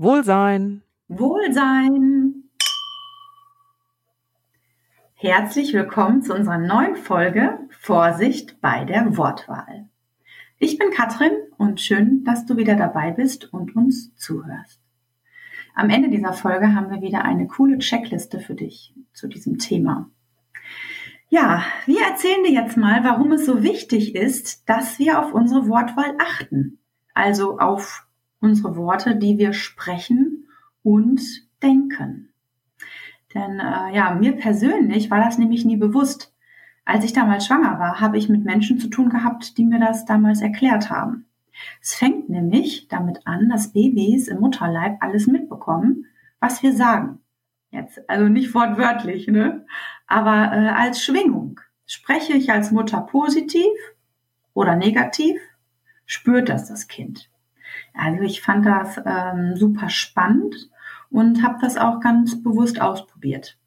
Wohlsein. Wohlsein. Herzlich willkommen zu unserer neuen Folge Vorsicht bei der Wortwahl. Ich bin Katrin und schön, dass du wieder dabei bist und uns zuhörst. Am Ende dieser Folge haben wir wieder eine coole Checkliste für dich zu diesem Thema. Ja, wir erzählen dir jetzt mal, warum es so wichtig ist, dass wir auf unsere Wortwahl achten. Also auf unsere Worte, die wir sprechen und denken. Denn äh, ja, mir persönlich war das nämlich nie bewusst. Als ich damals schwanger war, habe ich mit Menschen zu tun gehabt, die mir das damals erklärt haben. Es fängt nämlich damit an, dass Babys im Mutterleib alles mitbekommen, was wir sagen. Jetzt, also nicht wortwörtlich, ne? Aber äh, als Schwingung. Spreche ich als Mutter positiv oder negativ, spürt das das Kind. Also ich fand das ähm, super spannend und habe das auch ganz bewusst ausprobiert.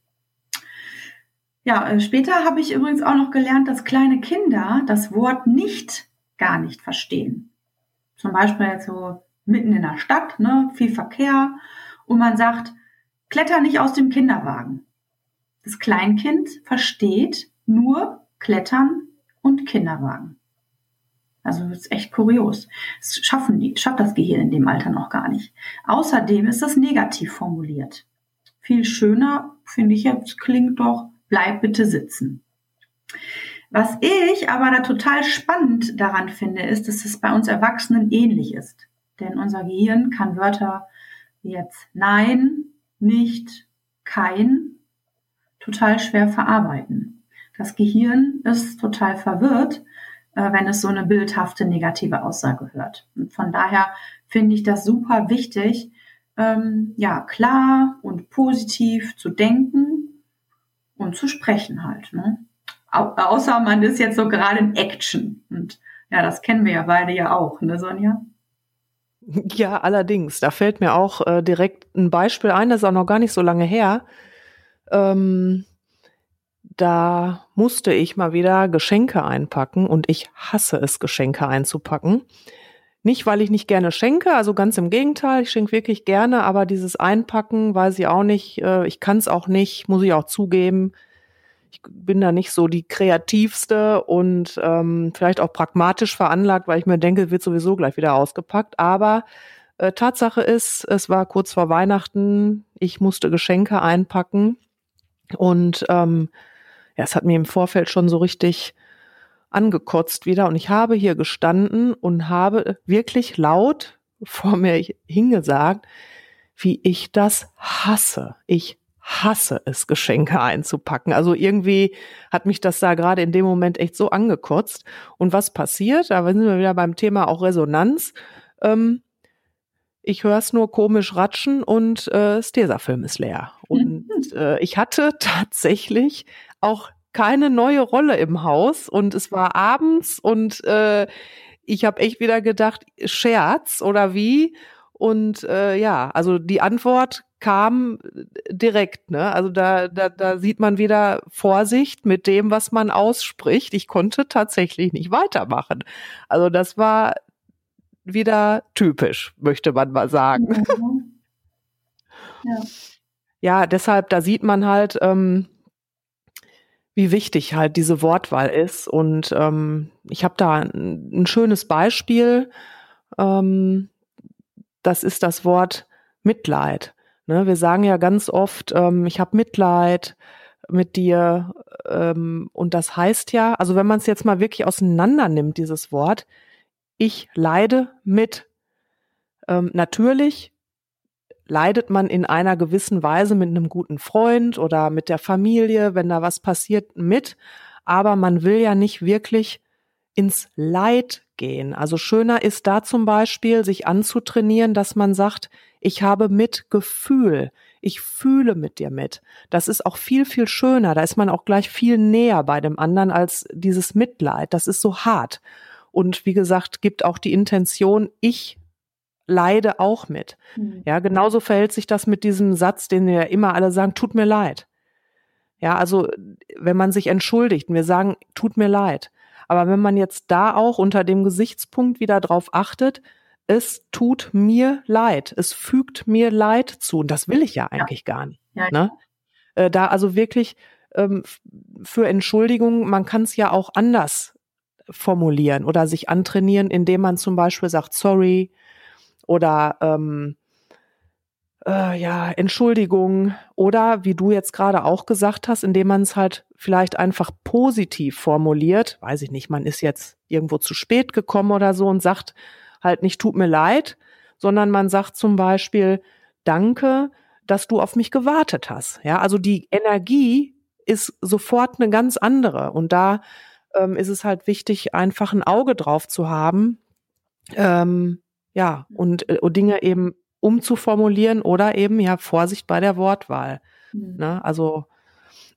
Ja, äh, später habe ich übrigens auch noch gelernt, dass kleine Kinder das Wort nicht gar nicht verstehen. Zum Beispiel jetzt so mitten in der Stadt, ne, viel Verkehr und man sagt, kletter nicht aus dem Kinderwagen. Das Kleinkind versteht nur Klettern und Kinderwagen. Also das ist echt kurios. Das schaffen die, schafft das Gehirn in dem Alter noch gar nicht. Außerdem ist das negativ formuliert. Viel schöner, finde ich jetzt, klingt doch, bleib bitte sitzen. Was ich aber da total spannend daran finde, ist, dass es bei uns Erwachsenen ähnlich ist. Denn unser Gehirn kann Wörter wie jetzt nein, nicht, kein total schwer verarbeiten. Das Gehirn ist total verwirrt, äh, wenn es so eine bildhafte negative Aussage hört. Und von daher finde ich das super wichtig, ähm, ja, klar und positiv zu denken und zu sprechen halt. Ne? Au außer man ist jetzt so gerade in Action. Und ja, das kennen wir ja beide ja auch, ne, Sonja? Ja, allerdings. Da fällt mir auch äh, direkt ein Beispiel ein, das ist auch noch gar nicht so lange her. Ähm, da musste ich mal wieder Geschenke einpacken und ich hasse es, Geschenke einzupacken. Nicht, weil ich nicht gerne schenke, also ganz im Gegenteil, ich schenke wirklich gerne, aber dieses Einpacken weiß ich auch nicht, äh, ich kann es auch nicht, muss ich auch zugeben. Ich bin da nicht so die kreativste und ähm, vielleicht auch pragmatisch veranlagt, weil ich mir denke, wird sowieso gleich wieder ausgepackt. Aber äh, Tatsache ist, es war kurz vor Weihnachten, ich musste Geschenke einpacken und ähm, ja, es hat mir im Vorfeld schon so richtig angekotzt wieder. Und ich habe hier gestanden und habe wirklich laut vor mir hingesagt, wie ich das hasse. Ich hasse es, Geschenke einzupacken. Also irgendwie hat mich das da gerade in dem Moment echt so angekotzt. Und was passiert? Da sind wir wieder beim Thema auch Resonanz. Ähm, ich höre es nur komisch ratschen und äh, das Tesafilm ist leer. Und äh, ich hatte tatsächlich auch keine neue Rolle im Haus und es war abends und äh, ich habe echt wieder gedacht, Scherz oder wie? Und äh, ja, also die Antwort kam direkt, ne? Also da, da, da sieht man wieder Vorsicht mit dem, was man ausspricht. Ich konnte tatsächlich nicht weitermachen. Also das war wieder typisch, möchte man mal sagen. Mhm. Ja. ja, deshalb, da sieht man halt, ähm, wie wichtig halt diese Wortwahl ist. Und ähm, ich habe da ein, ein, schönes Beispiel. Ähm, das ist das Wort Mitleid. Ne, wir sagen ja ganz oft, ähm, ich habe Mitleid mit dir. Ähm, und das heißt ja, also wenn man es jetzt mal wirklich auseinander nimmt, dieses Wort, ich leide mit. Ähm, natürlich leidet man in einer gewissen Weise mit einem guten Freund oder mit der Familie, wenn da was passiert, mit. Aber man will ja nicht wirklich ins Leid gehen. Also schöner ist da zum Beispiel, sich anzutrainieren, dass man sagt, ich habe Mitgefühl. Ich fühle mit dir mit. Das ist auch viel, viel schöner. Da ist man auch gleich viel näher bei dem anderen als dieses Mitleid. Das ist so hart. Und wie gesagt, gibt auch die Intention, ich leide auch mit. Mhm. Ja, genauso verhält sich das mit diesem Satz, den wir immer alle sagen, tut mir leid. Ja, also wenn man sich entschuldigt und wir sagen, tut mir leid. Aber wenn man jetzt da auch unter dem Gesichtspunkt wieder drauf achtet, es tut mir leid, es fügt mir Leid zu. Und das will ich ja eigentlich ja. gar nicht. Ja, ne? Äh, da also wirklich ähm, für Entschuldigung, man kann es ja auch anders formulieren oder sich antrainieren, indem man zum Beispiel sagt, sorry oder ähm, äh, ja, Entschuldigung oder wie du jetzt gerade auch gesagt hast, indem man es halt vielleicht einfach positiv formuliert, weiß ich nicht, man ist jetzt irgendwo zu spät gekommen oder so und sagt halt nicht, tut mir leid, sondern man sagt zum Beispiel, danke, dass du auf mich gewartet hast. Ja, also die Energie ist sofort eine ganz andere und da ähm, ist es halt wichtig, einfach ein Auge drauf zu haben, ähm, ja, und, äh, und Dinge eben umzuformulieren oder eben ja Vorsicht bei der Wortwahl. Mhm. Ne? Also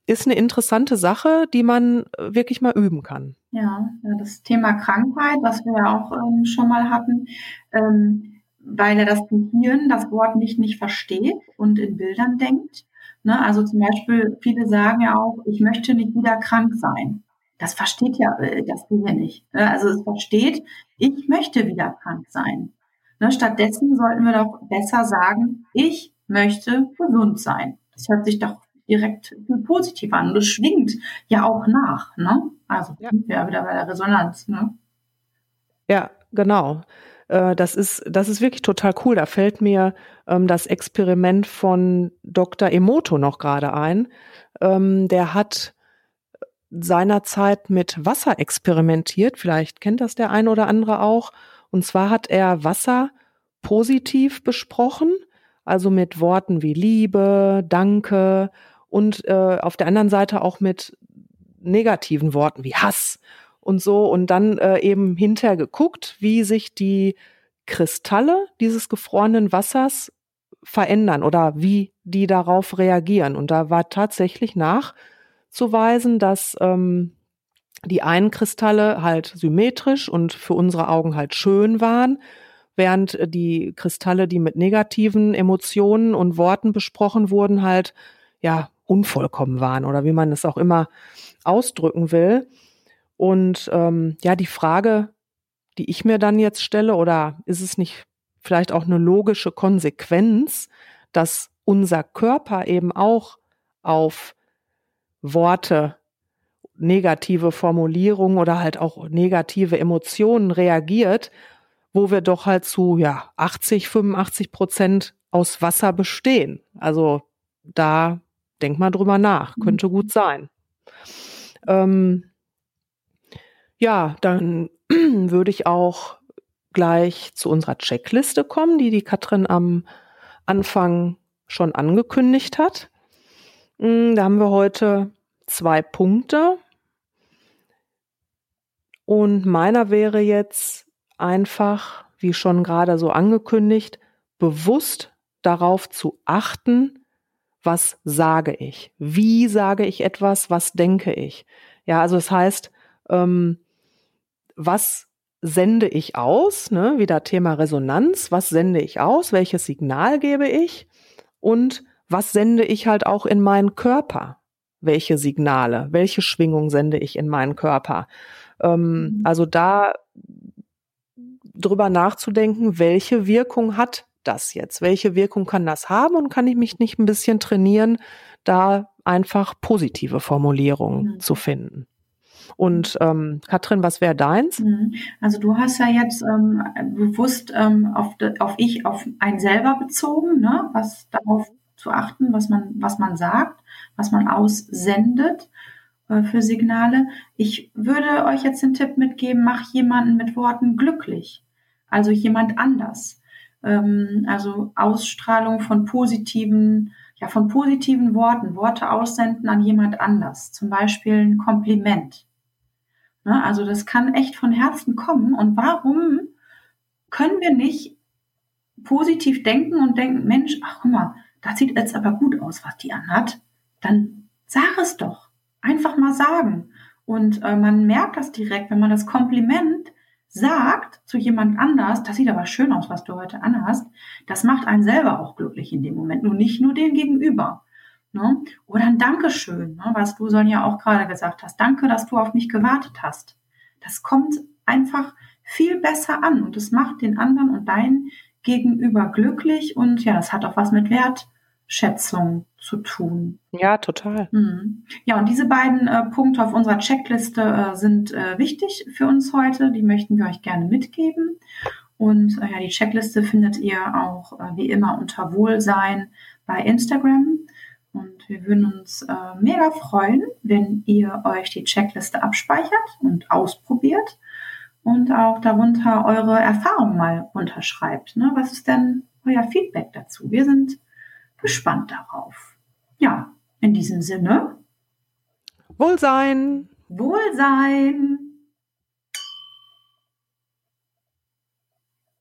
ist eine interessante Sache, die man äh, wirklich mal üben kann. Ja, das Thema Krankheit, was wir ja auch ähm, schon mal hatten, ähm, weil er das Gehirn das Wort nicht nicht versteht und in Bildern denkt. Ne? Also zum Beispiel, viele sagen ja auch, ich möchte nicht wieder krank sein. Das versteht ja äh, das Gehirn nicht. Ne? Also es versteht, ich möchte wieder krank sein. Ne, stattdessen sollten wir doch besser sagen, ich möchte gesund sein. Das hört sich doch direkt viel positiver an. Das schwingt ja auch nach. Ne? Also ja. sind wir ja wieder bei der Resonanz. Ne? Ja, genau. Äh, das ist, das ist wirklich total cool. Da fällt mir ähm, das Experiment von Dr. Emoto noch gerade ein. Ähm, der hat seinerzeit mit Wasser experimentiert. Vielleicht kennt das der ein oder andere auch. Und zwar hat er Wasser positiv besprochen, also mit Worten wie Liebe, Danke und äh, auf der anderen Seite auch mit negativen Worten wie Hass und so und dann äh, eben hinterher geguckt, wie sich die Kristalle dieses gefrorenen Wassers verändern oder wie die darauf reagieren. Und da war tatsächlich nachzuweisen, dass ähm, die einen Kristalle halt symmetrisch und für unsere Augen halt schön waren, während die Kristalle, die mit negativen Emotionen und Worten besprochen wurden, halt ja unvollkommen waren oder wie man es auch immer ausdrücken will. Und ähm, ja, die Frage, die ich mir dann jetzt stelle, oder ist es nicht vielleicht auch eine logische Konsequenz, dass unser Körper eben auch auf Worte negative Formulierungen oder halt auch negative Emotionen reagiert, wo wir doch halt zu ja 80, 85 Prozent aus Wasser bestehen. Also da denk mal drüber nach, mhm. könnte gut sein. Ähm, ja, dann würde ich auch gleich zu unserer Checkliste kommen, die die Katrin am Anfang schon angekündigt hat. Hm, da haben wir heute zwei Punkte. Und meiner wäre jetzt einfach, wie schon gerade so angekündigt, bewusst darauf zu achten, was sage ich? Wie sage ich etwas? Was denke ich? Ja, also das heißt, ähm, was sende ich aus? Ne? Wieder Thema Resonanz. Was sende ich aus? Welches Signal gebe ich? Und was sende ich halt auch in meinen Körper? Welche Signale? Welche Schwingung sende ich in meinen Körper? Ähm, mhm. also da drüber nachzudenken, welche Wirkung hat das jetzt? Welche Wirkung kann das haben? Und kann ich mich nicht ein bisschen trainieren, da einfach positive Formulierungen mhm. zu finden? Und ähm, Katrin, was wäre deins? Mhm. Also du hast ja jetzt ähm, bewusst ähm, auf, auf ich, auf ein selber bezogen, ne? was darauf zu achten, was man, was man sagt, was man aussendet. Äh, für Signale. Ich würde euch jetzt den Tipp mitgeben, mach jemanden mit Worten glücklich. Also jemand anders. Ähm, also Ausstrahlung von positiven, ja, von positiven Worten, Worte aussenden an jemand anders. Zum Beispiel ein Kompliment. Ne, also das kann echt von Herzen kommen. Und warum können wir nicht positiv denken und denken, Mensch, ach guck mal, das sieht jetzt aber gut aus, was die anhat. Dann sag es doch. Einfach mal sagen. Und äh, man merkt das direkt, wenn man das Kompliment sagt zu jemand anders, das sieht aber schön aus, was du heute anhast, das macht einen selber auch glücklich in dem Moment, nur nicht nur den Gegenüber. Ne? Oder ein Dankeschön, ne? was du Sonja auch gerade gesagt hast. Danke, dass du auf mich gewartet hast. Das kommt einfach viel besser an und es macht den anderen und dein Gegenüber glücklich und ja, das hat auch was mit Wertschätzung zu tun. Ja, total. Mhm. Ja, und diese beiden äh, Punkte auf unserer Checkliste äh, sind äh, wichtig für uns heute. Die möchten wir euch gerne mitgeben. Und äh, ja, die Checkliste findet ihr auch äh, wie immer unter Wohlsein bei Instagram. Und wir würden uns äh, mega freuen, wenn ihr euch die Checkliste abspeichert und ausprobiert und auch darunter eure Erfahrungen mal unterschreibt. Ne? Was ist denn euer Feedback dazu? Wir sind gespannt darauf. Ja, in diesem Sinne. Wohlsein. Wohlsein.